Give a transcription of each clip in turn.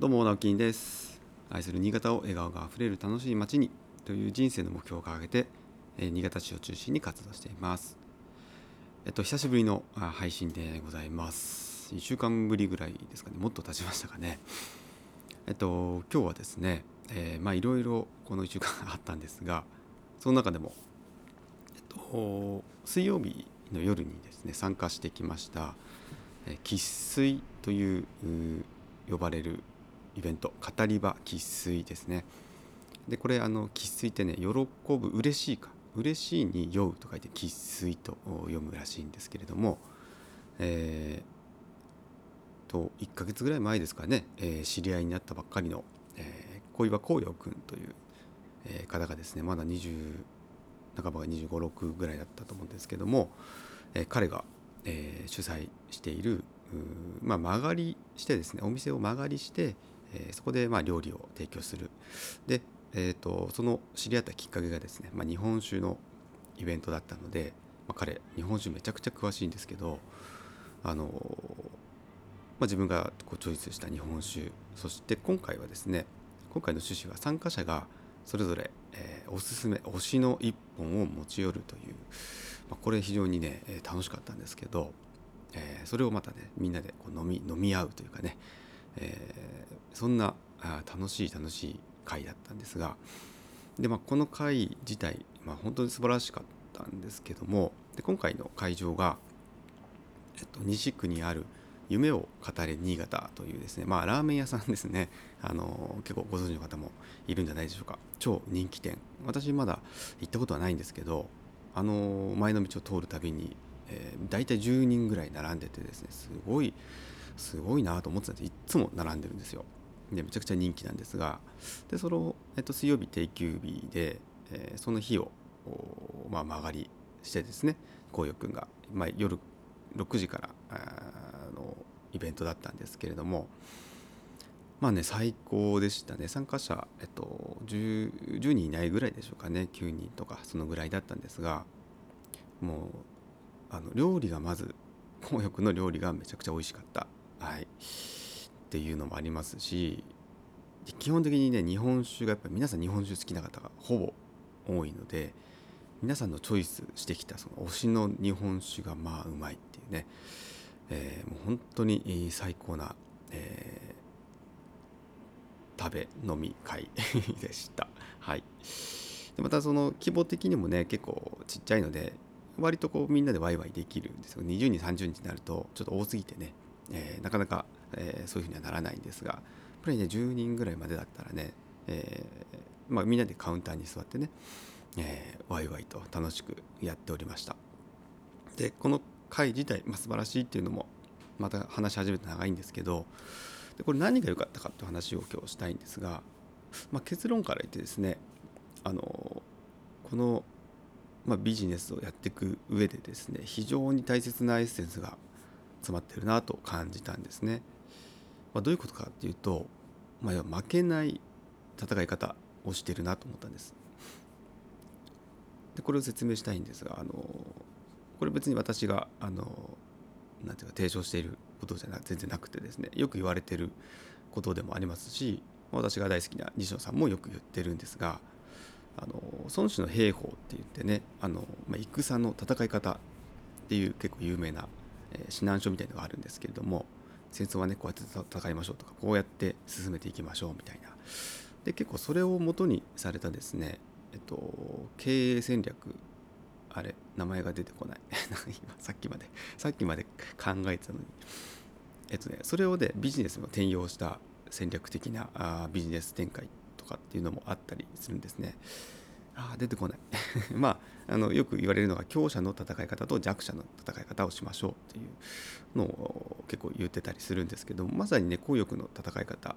どうも直樹です。愛する新潟を笑顔があふれる楽しい街にという人生の目標を掲げて、え新潟市を中心に活動しています。えっと久しぶりのあ配信でございます。1週間ぶりぐらいですかね。もっと経ちましたかね。えっと今日はですね、えーまあいろいろこの1週間あったんですがその中でもえっと水曜日の夜にですね参加してきましたえー生粋というう呼ばれるイベント語り場生粋ですね。でこれあの生粋ってね喜ぶ嬉しいか。嬉しいに酔うと書いて生粋と読むらしいんですけれどもえーと1ヶ月ぐらい前ですかね、えー知り合いになったばっかりの、えー小岩光陽君という、えー方がですねまだ20半ばが2 5 6ぐらいだったと思うんですけども、えー彼が、えー主催しているまあ、間借りしてですねお店を間借りして、えーそこでまあ料理を提供する。で、えー、とその知り合ったきっかけがですね、まあ、日本酒のイベントだったので、まあ、彼日本酒めちゃくちゃ詳しいんですけどあのまあ、自分がこうチョイスした日本酒そして今回はですね今回の趣旨は参加者がそれぞれ、えーおすすめ推しの一本を持ち寄るという、まあ、これ非常にね楽しかったんですけど、えーそれをまたねみんなでこう飲み飲み合うというかね、えーそんなあ楽しい楽しい会だったんですがで、まあ、この会自体、まあ、本当に素晴らしかったんですけどもで今回の会場が、えっと、西区にある夢を語れ新潟というですねまあラーメン屋さんですね。あの結構ご存知の方もいるんじゃないでしょうか。超人気店。私まだ行ったことはないんですけどあの前の道を通るたびに、えー、大体10人ぐらい並んでてですねすごいすごいなと思ってたんですいつも並んでるんですよ。でめちゃくちゃ人気なんですがでその、えっと、水曜日定休日で、えーその日を、まあ、曲がりしてですねこうよくんが、まあ、夜6時からあのイベントだったんですけれどもまあね最高でしたね。参加者、えっと、10, 10人いないぐらいでしょうかね。9人とかそのぐらいだったんですがもうあの料理がまず紅浴の料理がめちゃくちゃ美味しかった、はい、っていうのもありますし基本的にね日本酒がやっぱり皆さん日本酒好きな方がほぼ多いので皆さんのチョイスしてきたその推しの日本酒がまあうまいっていうね、えーもう本当に最高な、えー食べ飲み会 でした。はい、でまたその規模的にもね結構ちっちゃいので割とこうみんなでワイワイできるんですよ。20人30人になるとちょっと多すぎてね、えーなかなか、えーそういうふうにはならないんですがやっぱりね10人ぐらいまでだったらね、えーまあ、みんなでカウンターに座ってね、えーワイワイと楽しくやっておりました。でこの会自体、まあ、素晴らしいっていうのもまた話し始めて長いんですけどでこれ何が良かったかっていう話を今日したいんですが、まあ、結論から言ってですねあのこの、まあ、ビジネスをやっていく上でですね非常に大切なエッセンスが詰まってるなと感じたんですね。まあ、どういうことかっていうと、まあ、要は負けない戦い方をしてるなと思ったんです。でこれを説明したいんですがあのこれ別に私があのなんていうか提唱していることじゃな全然なくてですねよく言われてることでもありますし私が大好きな西野さんもよく言ってるんですがあの孫子の兵法って言ってねあの、まあ、戦の戦い方っていう結構有名な、え指南書みたいのがあるんですけれども戦争はねこうやって戦いましょうとかこうやって進めていきましょうみたいな。で結構それを元にされたですねえっと経営戦略あれ名前が出てこない。今さっきまでさっきまで考えてたのに。えっとねそれをねビジネスに転用した戦略的なあビジネス展開とかっていうのもあったりするんですね。あ出てこない。まああのよく言われるのが強者の戦い方と弱者の戦い方をしましょうっていうのを結構言ってたりするんですけどまさにね効力の戦い方。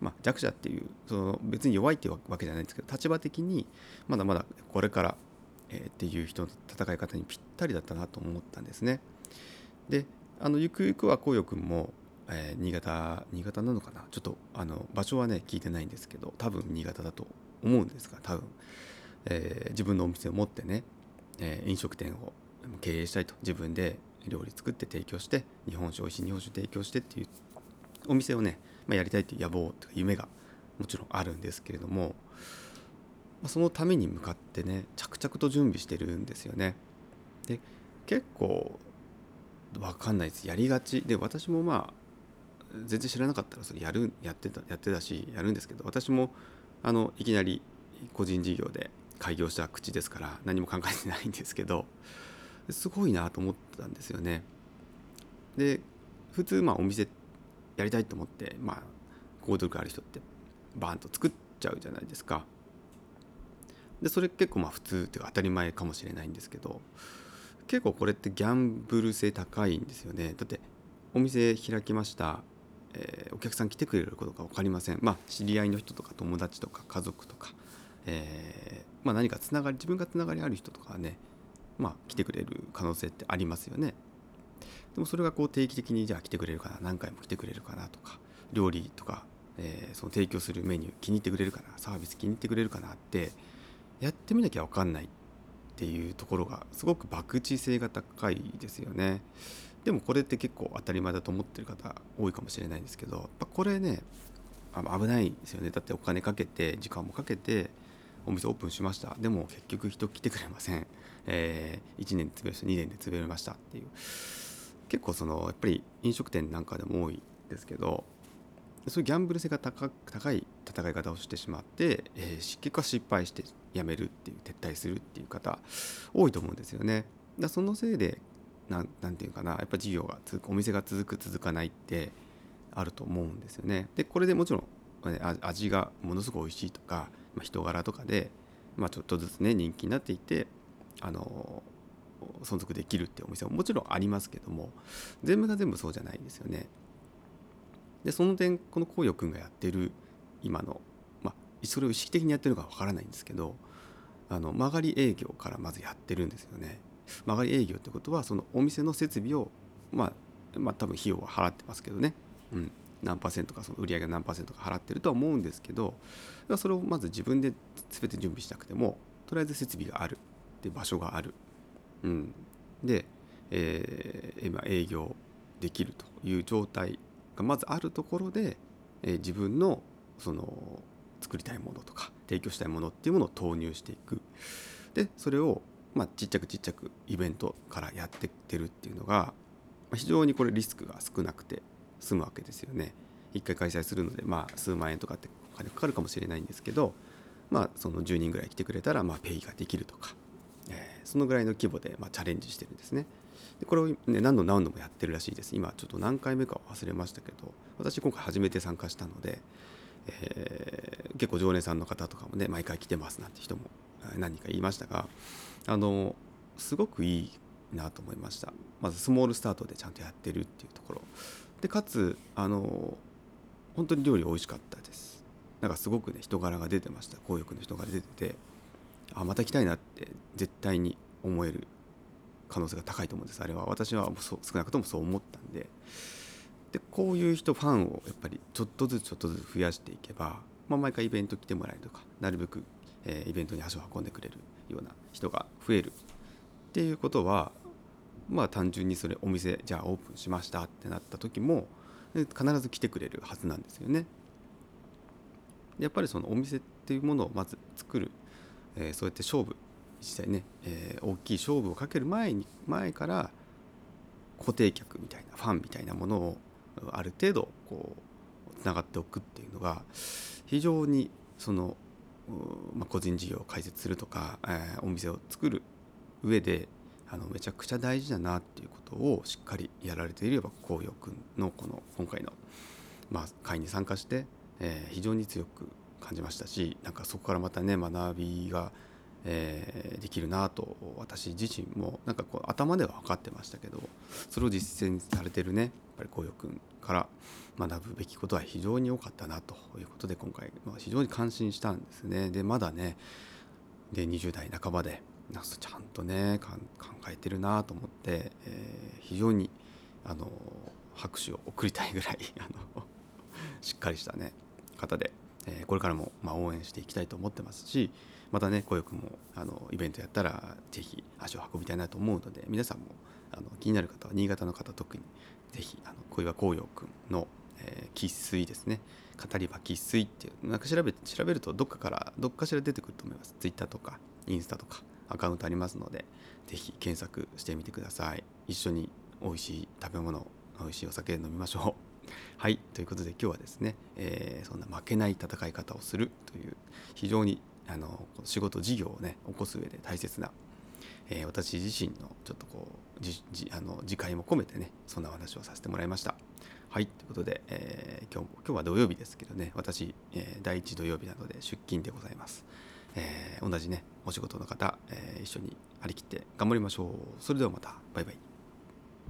まあ、弱者っていうその別に弱いっていうわけじゃないんですけど立場的にまだまだこれから、えーっていう人の戦い方にぴったりだったなと思ったんですね。であのゆくゆくはこうよくんも、えー新潟新潟なのかな？ちょっとあの場所はね聞いてないんですけど多分新潟だと思うんですが多分、えー自分のお店を持ってね、えー飲食店を経営したいと。自分で料理作って提供して日本酒美味しい日本酒提供してっていうお店をねまあ、やりたいという野望というか夢がもちろんあるんですけれども、まあ、そのために向かってね着々と準備してるんですよね。で結構分かんないです。やりがち。で私もまあ全然知らなかったらそれやるやってたやってたしやるんですけど私もあのいきなり個人事業で開業した口ですから何も考えてないんですけどすごいなと思ったんですよね。で普通まあお店やりたいと思ってまあ行動力ある人ってバーンと作っちゃうじゃないですか。でそれ結構まあ普通っていうか当たり前かもしれないんですけど結構これってギャンブル性高いんですよね。だってお店開きました、えー、お客さん来てくれることか分かりません。まあ知り合いの人とか友達とか家族とか、えー、まあ、何かつながり自分がつながりある人とかはねまあ来てくれる可能性ってありますよね。でもそれがこう定期的にじゃあ来てくれるかな何回も来てくれるかなとか料理とか、えー、その提供するメニュー気に入ってくれるかなサービス気に入ってくれるかなってやってみなきゃ分かんないっていうところがすごく博打性が高いですよね。でもこれって結構当たり前だと思ってる方多いかもしれないんですけどやっぱこれね危ないですよねだってお金かけて時間もかけてお店オープンしましたでも結局人来てくれません、えー、1年で潰れました2年で潰れましたっていう結構そのやっぱり飲食店なんかでも多いですけどそういうギャンブル性が高高い戦い方をしてしまって、えー、結果失敗してやめるっていう撤退するっていう方多いと思うんですよね。だそのせいでなんなんていうかなやっぱ事業が続くお店が続く続かないってあると思うんですよね。でこれでもちろん、味がものすごく美味しいとか、まあ、人柄とかで、まあ、ちょっとずつね人気になっていてあの存続できるっていうお店ももちろんありますけども全部が全部そうじゃないんですよね。でその点この紅葉くんがやってる今のまあそれを意識的にやってるかわからないんですけどあの曲がり営業からまずやってるんですよね。曲がり営業ってことはそのお店の設備をまあまあ多分費用は払ってますけどね、うん、何パーセントかその売り上げ何パーセントか払ってるとは思うんですけどそれをまず自分で全て準備しなくてもとりあえず設備があるで場所がある。うん、で、えー、今営業できるという状態がまずあるところで、えー、自分のその作りたいものとか提供したいものっていうものを投入していく。でそれを、まあ、ちっちゃくちっちゃくイベントからやってってるっていうのが、非常にこれリスクが少なくて。済むわけですよね。一回開催するので、まあ、数万円とかってお金かかるかもしれないんですけど、まあ、その10人ぐらい来てくれたら、まあ、ペイができるとかえー、そのぐらいの規模で、ま、チャレンジしてるんですね。でこれを、ね、何度何度もやってるらしいです。今ちょっと何回目か忘れましたけど私今回初めて参加したので、えー、結構常連さんの方とかもね毎回来てますなんて人も何人か言いましたがあのすごくいいなと思いましたまずスモールスタートでちゃんとやってるっていうところでかつあの本当に料理美味しかったです。なんかすごくね人柄が出てました。紅浴の人が出ててあまた来たいなって絶対に思える可能性が高いと思うんですあれは。私は少なくともそう思ったんで。でこういう人ファンをやっぱりちょっとずつちょっとずつ増やしていけば、まあ、毎回イベント来てもらえるとかなるべく、えー、イベントに足を運んでくれるような人が増えるっていうことはまあ単純にそれお店じゃあオープンしましたってなった時も必ず来てくれるはずなんですよね。やっぱりそのお店っていうものをまず作るえー、そうやって勝負実際ね、えー、大きい勝負をかける前に前から固定客みたいなファンみたいなものをある程度こうつながっておくっていうのが非常にその、まあ、個人事業を開設するとか、えー、お店を作る上であのめちゃくちゃ大事だなっていうことをしっかりやられていれば紅葉くんのこの今回の、まあ、会に参加して、えー、非常に強く感じましたしなんかそこからまたね学びが、えー、できるなと私自身もなんかこう頭では分かってましたけどそれを実践されてるねやっぱり紅葉くんから学ぶべきことは非常に多かったなということで今回、まあ、非常に感心したんですね。でまだねで20代半ばでちゃんとね考えてるなと思って、えー、非常にあの拍手を送りたいぐらい あのしっかりしたね方でえこれからもまあ応援していきたいと思ってますしまたねこよくもあのイベントやったら是非足を運びたいなと思うので皆さんもあの気になる方は新潟の方特に是非あの小岩紅葉くんの、ええー、ですね語り場喫水っていうなんか調べ調べるとどっかからどっかしら出てくると思います。ツイッターとかインスタとか。アカウントありますので是非検索してみてください。一緒に美味しい食べ物美味しいお酒飲みましょう。はいということで今日はですね、えー、そんな負けない戦い方をするという非常にあの仕事事業をね起こす上で大切な、えー、私自身のちょっとこうじじあの自戒も込めてねそんなお話をさせてもらいました。はいということで、えー、今日今日は土曜日ですけどね私、え第1土曜日なので出勤でございます、え同じねお仕事の方、え一緒に張り切って頑張りましょう。それではまた。バイバイ。